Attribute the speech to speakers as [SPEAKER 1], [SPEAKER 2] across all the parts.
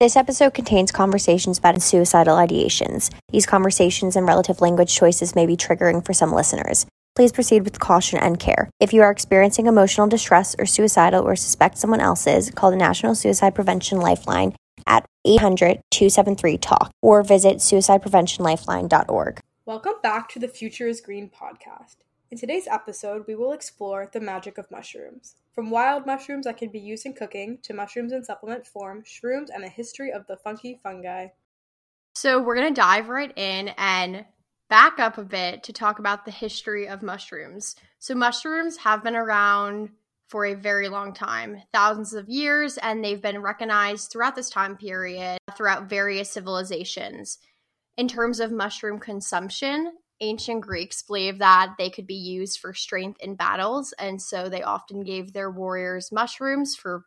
[SPEAKER 1] This episode contains conversations about suicidal ideations. These conversations and relative language choices may be triggering for some listeners. Please proceed with caution and care. If you are experiencing emotional distress or suicidal or suspect someone else is, call the National Suicide Prevention Lifeline at 800 273 TALK or visit suicidepreventionlifeline.org.
[SPEAKER 2] Welcome back to the Future is Green podcast. In today's episode, we will explore the magic of mushrooms. From wild mushrooms that can be used in cooking to mushrooms in supplement form, shrooms, and the history of the funky fungi.
[SPEAKER 3] So, we're going to dive right in and back up a bit to talk about the history of mushrooms. So, mushrooms have been around for a very long time, thousands of years, and they've been recognized throughout this time period throughout various civilizations. In terms of mushroom consumption, ancient Greeks believed that they could be used for strength in battles, and so they often gave their warriors mushrooms for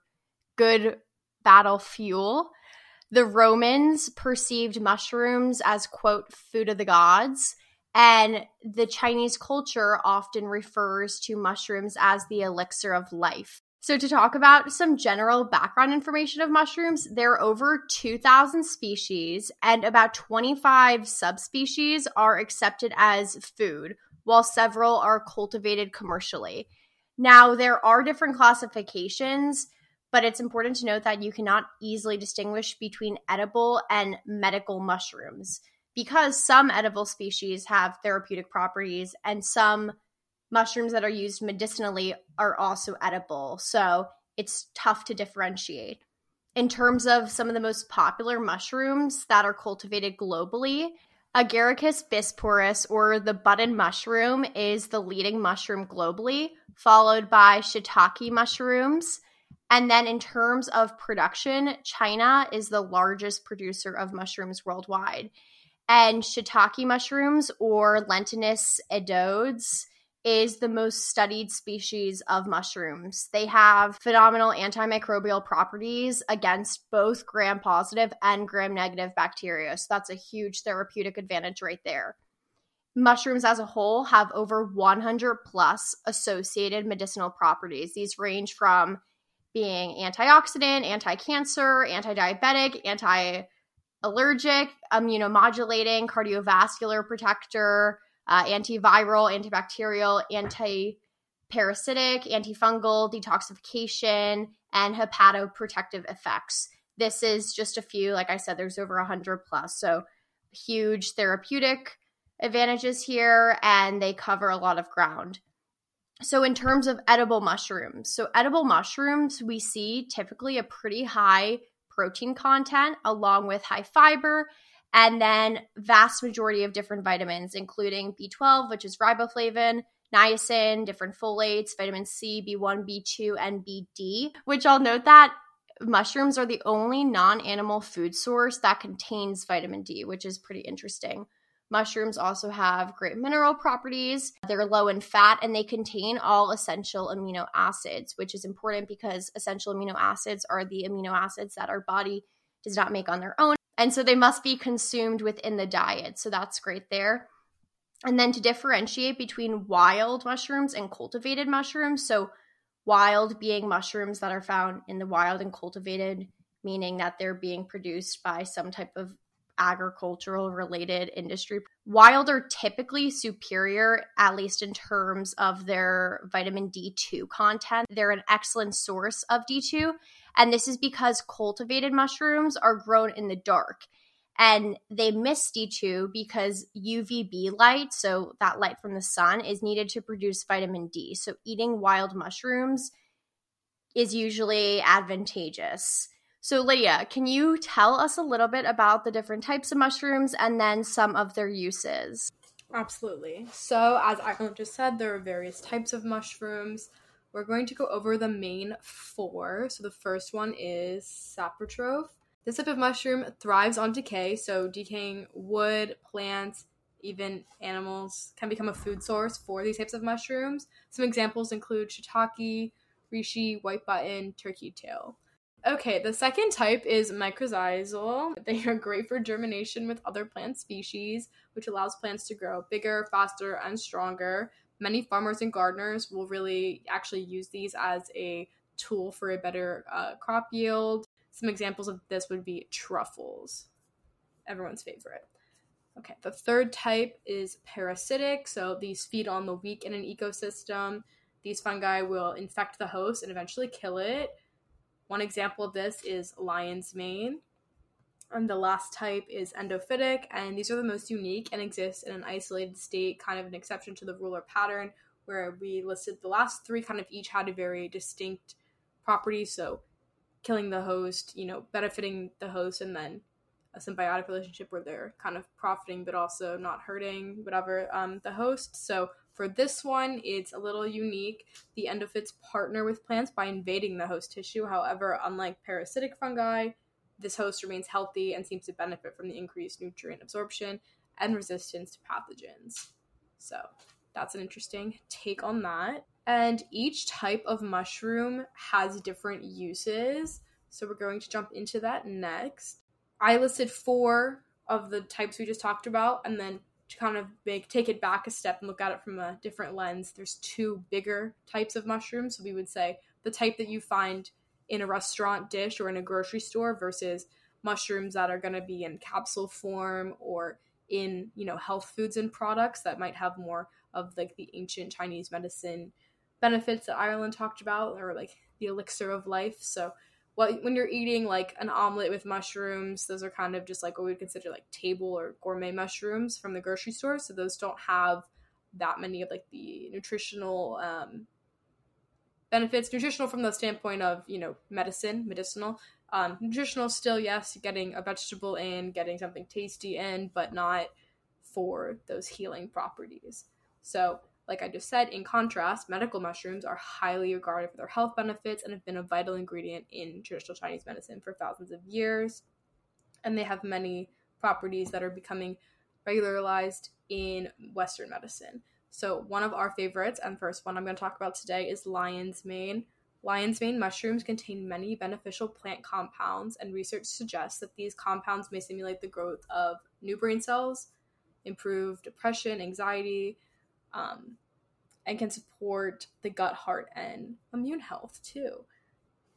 [SPEAKER 3] good battle fuel. The Romans perceived mushrooms as, quote, food of the gods. And the Chinese culture often refers to mushrooms as the elixir of life. So, to talk about some general background information of mushrooms, there are over 2,000 species, and about 25 subspecies are accepted as food, while several are cultivated commercially. Now, there are different classifications, but it's important to note that you cannot easily distinguish between edible and medical mushrooms because some edible species have therapeutic properties and some mushrooms that are used medicinally are also edible. So it's tough to differentiate. In terms of some of the most popular mushrooms that are cultivated globally, Agaricus bisporus, or the button mushroom, is the leading mushroom globally, followed by shiitake mushrooms. And then, in terms of production, China is the largest producer of mushrooms worldwide. And shiitake mushrooms, or Lentinus edodes, is the most studied species of mushrooms. They have phenomenal antimicrobial properties against both gram positive and gram negative bacteria. So that's a huge therapeutic advantage right there. Mushrooms as a whole have over 100 plus associated medicinal properties. These range from being antioxidant, anti cancer, anti diabetic, anti allergic, immunomodulating, cardiovascular protector uh, antiviral, antibacterial, anti-parasitic, antifungal, detoxification, and hepatoprotective effects. This is just a few. Like I said, there's over 100 plus. So huge therapeutic advantages here, and they cover a lot of ground. So, in terms of edible mushrooms, so edible mushrooms, we see typically a pretty high protein content along with high fiber and then vast majority of different vitamins including b12 which is riboflavin niacin different folates vitamin c b1 b2 and bd which i'll note that mushrooms are the only non-animal food source that contains vitamin d which is pretty interesting. Mushrooms also have great mineral properties. They're low in fat and they contain all essential amino acids which is important because essential amino acids are the amino acids that our body does not make on their own and so they must be consumed within the diet. So that's great there. And then to differentiate between wild mushrooms and cultivated mushrooms. So, wild being mushrooms that are found in the wild and cultivated, meaning that they're being produced by some type of agricultural related industry. Wild are typically superior, at least in terms of their vitamin D2 content. They're an excellent source of D2. And this is because cultivated mushrooms are grown in the dark and they miss D2 because UVB light, so that light from the sun, is needed to produce vitamin D. So eating wild mushrooms is usually advantageous. So, Lydia, can you tell us a little bit about the different types of mushrooms and then some of their uses?
[SPEAKER 2] Absolutely. So, as I just said, there are various types of mushrooms we're going to go over the main four. So the first one is saprotroph. This type of mushroom thrives on decay, so decaying wood, plants, even animals can become a food source for these types of mushrooms. Some examples include shiitake, reishi, white button, turkey tail. Okay, the second type is mycorrhizal. They are great for germination with other plant species, which allows plants to grow bigger, faster, and stronger many farmers and gardeners will really actually use these as a tool for a better uh, crop yield. Some examples of this would be truffles, everyone's favorite. Okay, the third type is parasitic. So these feed on the weak in an ecosystem. These fungi will infect the host and eventually kill it. One example of this is lion's mane. And the last type is endophytic, and these are the most unique and exist in an isolated state, kind of an exception to the rule or pattern, where we listed the last three kind of each had a very distinct property. So killing the host, you know, benefiting the host, and then a symbiotic relationship where they're kind of profiting but also not hurting whatever um, the host. So for this one, it's a little unique. The endophytes partner with plants by invading the host tissue. However, unlike parasitic fungi, this host remains healthy and seems to benefit from the increased nutrient absorption and resistance to pathogens. So that's an interesting take on that. And each type of mushroom has different uses. So we're going to jump into that next. I listed four of the types we just talked about, and then to kind of make take it back a step and look at it from a different lens, there's two bigger types of mushrooms. So we would say the type that you find in a restaurant dish or in a grocery store versus mushrooms that are going to be in capsule form or in you know health foods and products that might have more of like the ancient Chinese medicine benefits that Ireland talked about or like the elixir of life. So what when you're eating like an omelet with mushrooms, those are kind of just like what we would consider like table or gourmet mushrooms from the grocery store. So those don't have that many of like the nutritional um, benefits. Nutritional from the standpoint of you know medicine, medicinal. Um, nutritional still yes, getting a vegetable in, getting something tasty in, but not for those healing properties. So like I just said, in contrast, medical mushrooms are highly regarded for their health benefits and have been a vital ingredient in traditional Chinese medicine for thousands of years. And they have many properties that are becoming regularized in Western medicine. So, one of our favorites, and first one I'm going to talk about today, is lion's mane. Lion's mane mushrooms contain many beneficial plant compounds, and research suggests that these compounds may stimulate the growth of new brain cells, improve depression, anxiety, um, and can support the gut, heart, and immune health too.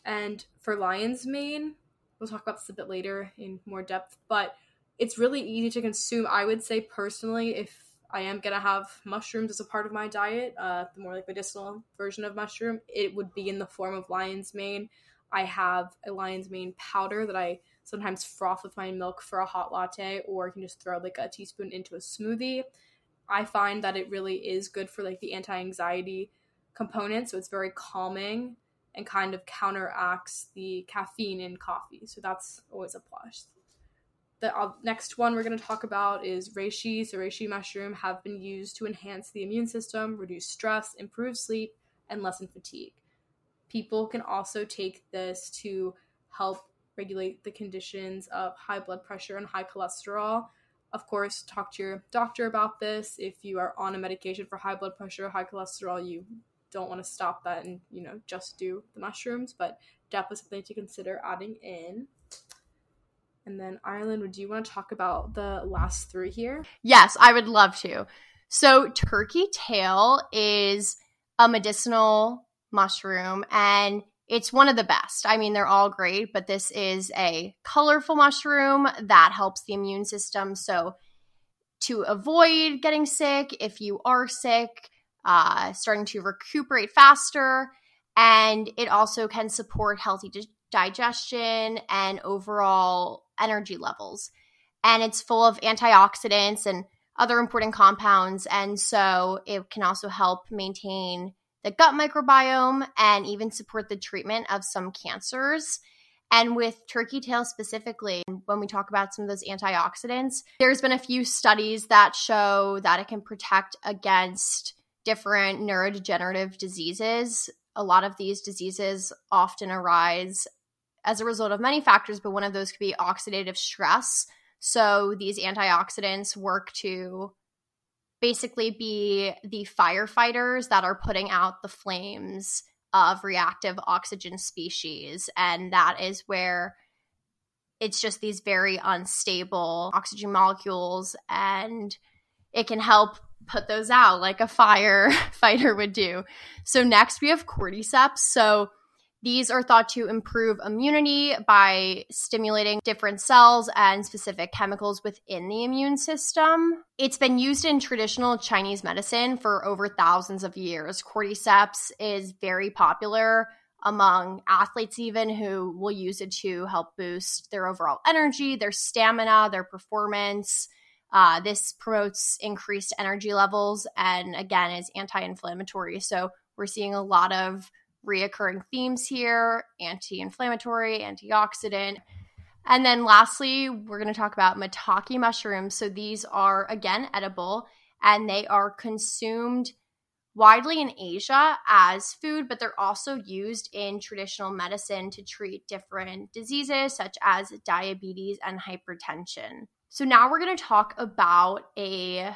[SPEAKER 2] And for lion's mane, we'll talk about this a bit later in more depth, but it's really easy to consume. I would say personally, if I am gonna have mushrooms as a part of my diet, uh, the more like medicinal version of mushroom, it would be in the form of lion's mane. I have a lion's mane powder that I sometimes froth with my milk for a hot latte, or I can just throw like a teaspoon into a smoothie. I find that it really is good for like the anti-anxiety component, so it's very calming and kind of counteracts the caffeine in coffee. So that's always a plus. The uh, next one we're going to talk about is reishi. So reishi mushroom have been used to enhance the immune system, reduce stress, improve sleep, and lessen fatigue. People can also take this to help regulate the conditions of high blood pressure and high cholesterol of course, talk to your doctor about this. If you are on a medication for high blood pressure, or high cholesterol, you don't want to stop that and, you know, just do the mushrooms, but definitely something to consider adding in. And then, Ireland, would you want to talk about the last three here?
[SPEAKER 3] Yes, I would love to. So, turkey tail is a medicinal mushroom and it's one of the best. I mean, they're all great, but this is a colorful mushroom that helps the immune system. So, to avoid getting sick, if you are sick, uh, starting to recuperate faster, and it also can support healthy di- digestion and overall energy levels. And it's full of antioxidants and other important compounds. And so, it can also help maintain the gut microbiome, and even support the treatment of some cancers. And with turkey tail specifically, when we talk about some of those antioxidants, there's been a few studies that show that it can protect against different neurodegenerative diseases. A lot of these diseases often arise as a result of many factors, but one of those could be oxidative stress. So these antioxidants work to basically be the firefighters that are putting out the flames of reactive oxygen species. And that is where it's just these very unstable oxygen molecules, and it can help put those out like a firefighter would do. So, next we have cordyceps. So, These are thought to improve immunity by stimulating different cells and specific chemicals within the immune system. It's been used in traditional Chinese medicine for over thousands of years. Cordyceps is very popular among athletes, even who will use it to help boost their overall energy, their stamina, their performance. Uh, this promotes increased energy levels and again is anti inflammatory. So we're seeing a lot of reoccurring themes here anti inflammatory, antioxidant. And then lastly, we're going to talk about maitake mushrooms. So these are, again, edible and they are consumed widely in Asia as food, but they're also used in traditional medicine to treat different diseases such as diabetes and hypertension. So now we're going to talk about a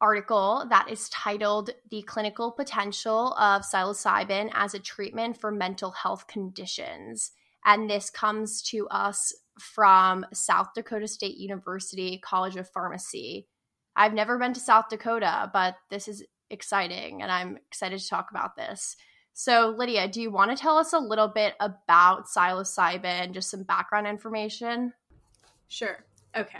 [SPEAKER 3] article that is titled The Clinical Potential of Psilocybin as a Treatment for Mental Health Conditions. And this comes to us from South Dakota State University College of Pharmacy. I've never been to South Dakota, but this is exciting and I'm excited to talk about this. So, Lydia, do you want to tell us a little bit about psilocybin, just some background information?
[SPEAKER 2] Sure. Okay.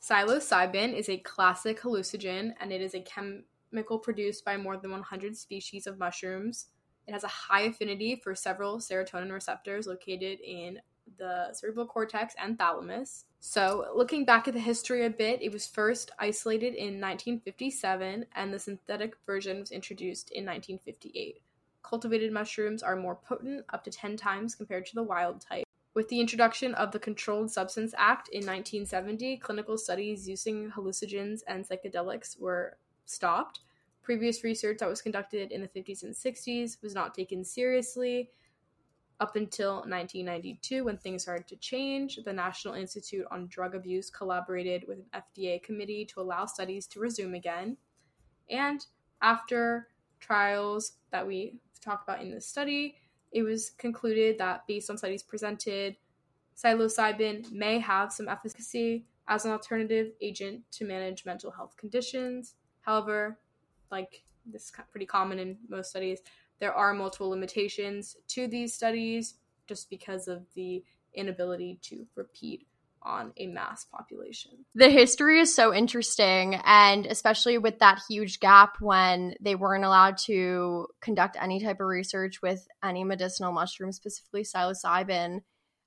[SPEAKER 2] Psilocybin is a classic hallucinogen and it is a chemical produced by more than 100 species of mushrooms. It has a high affinity for several serotonin receptors located in the cerebral cortex and thalamus. So, looking back at the history a bit, it was first isolated in 1957 and the synthetic version was introduced in 1958. Cultivated mushrooms are more potent, up to 10 times compared to the wild type. With the introduction of the Controlled Substance Act in 1970, clinical studies using hallucinogens and psychedelics were stopped. Previous research that was conducted in the 50s and 60s was not taken seriously up until 1992 when things started to change. The National Institute on Drug Abuse collaborated with an FDA committee to allow studies to resume again. And after trials that we talk about in this study, it was concluded that based on studies presented, psilocybin may have some efficacy as an alternative agent to manage mental health conditions. However, like this is pretty common in most studies, there are multiple limitations to these studies just because of the inability to repeat on a mass population.
[SPEAKER 3] The history is so interesting, and especially with that huge gap when they weren't allowed to conduct any type of research with any medicinal mushroom, specifically psilocybin.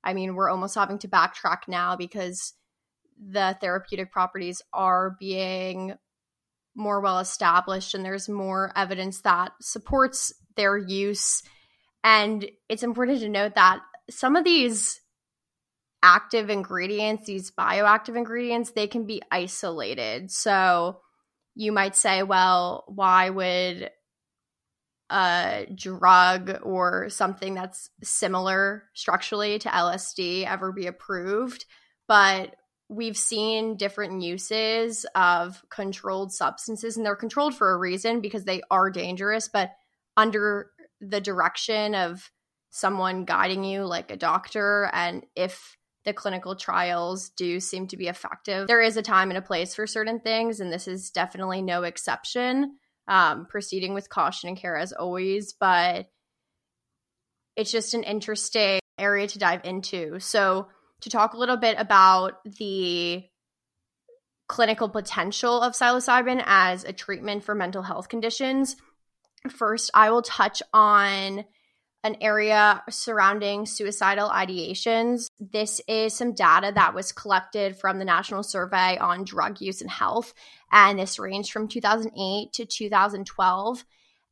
[SPEAKER 3] I mean, we're almost having to backtrack now because the therapeutic properties are being more well established and there's more evidence that supports their use. And it's important to note that some of these active ingredients, these bioactive ingredients, they can be isolated. So you might say, well, why would a drug or something that's similar structurally to LSD ever be approved? But we've seen different uses of controlled substances, and they're controlled for a reason because they are dangerous, but under the direction of someone guiding you, like a doctor. And if the clinical trials do seem to be effective. There is a time and a place for certain things, and this is definitely no exception. Um, proceeding with caution and care as always, but it's just an interesting area to dive into. So, to talk a little bit about the clinical potential of psilocybin as a treatment for mental health conditions, first I will touch on an area surrounding suicidal ideations. This is some data that was collected from the National Survey on Drug Use and Health, and this ranged from 2008 to 2012.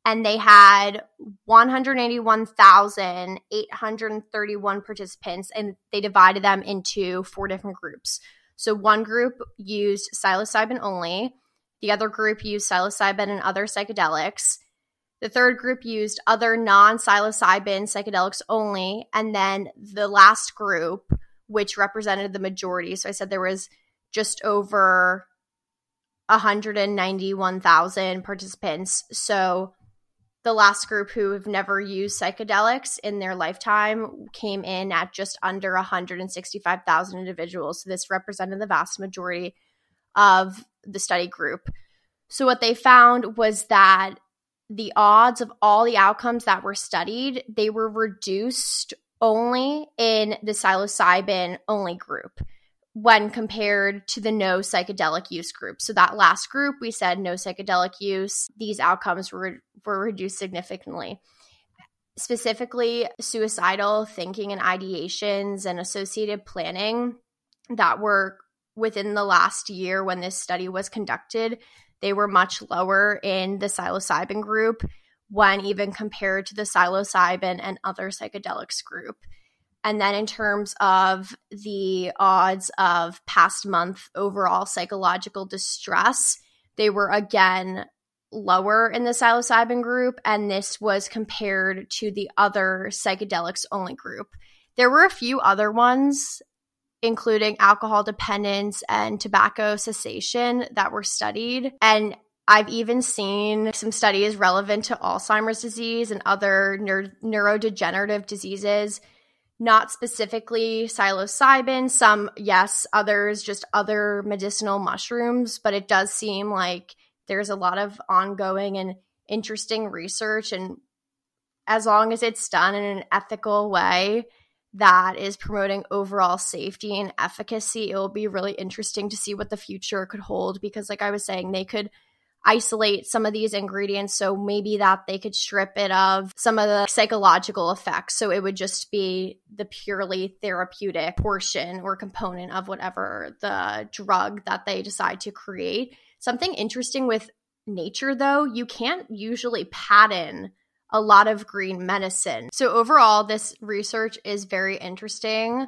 [SPEAKER 3] And they had 181,831 participants, and they divided them into four different groups. So, one group used psilocybin only, the other group used psilocybin and other psychedelics the third group used other non psilocybin psychedelics only. And then the last group, which represented the majority, so I said there was just over 191,000 participants. So the last group who have never used psychedelics in their lifetime came in at just under 165,000 individuals. So this represented the vast majority of the study group. So what they found was that the odds of all the outcomes that were studied, they were reduced only in the psilocybin only group when compared to the no psychedelic use group. So that last group, we said no psychedelic use, these outcomes were were reduced significantly. Specifically, suicidal thinking and ideations and associated planning that were within the last year when this study was conducted, they were much lower in the psilocybin group when even compared to the psilocybin and other psychedelics group. And then in terms of the odds of past month overall psychological distress, they were again lower in the psilocybin group. And this was compared to the other psychedelics only group. There were a few other ones, including alcohol dependence and tobacco cessation, that were studied. And I've even seen some studies relevant to Alzheimer's disease and other neur- neurodegenerative diseases not specifically psilocybin, some yes, others just other medicinal mushrooms, but it does seem like there's a lot of ongoing and interesting research and as long as it's done in an ethical way that is promoting overall safety and efficacy, it will be really interesting to see what the future could hold because like I was saying, they could isolate some of these ingredients so maybe that they could strip it of some of the psychological effects so it would just be the purely therapeutic portion or component of whatever the drug that they decide to create. Something interesting with nature though you can't usually patent a lot of green medicine so overall this research is very interesting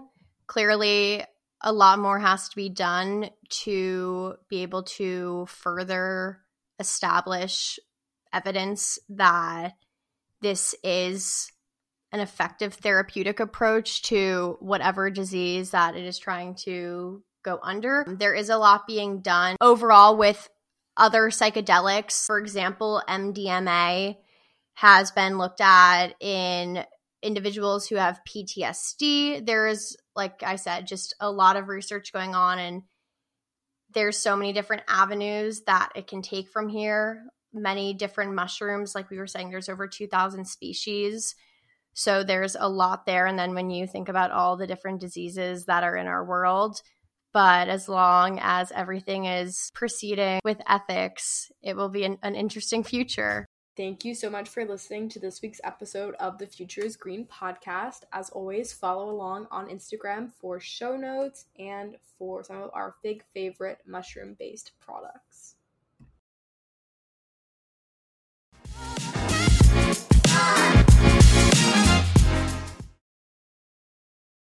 [SPEAKER 3] clearly a lot more has to be done to be able to further establish evidence that this is an effective therapeutic approach to whatever disease that it is trying to go under. There is a lot being done overall with other psychedelics. For example, MDMA has been looked at in individuals who have PTSD. There is, like I said, just a lot of research going on and there's so many different avenues that it can take from here. Many different mushrooms like we were saying there's over 2000 species. So there's a lot there. And then when you think about all the different diseases that are in our world but as long as everything is proceeding with ethics it will be an, an interesting future
[SPEAKER 2] Thank you so much for listening to this week's episode of the Future is Green podcast. As always, follow along on Instagram for show notes and for some of our big favorite mushroom based products.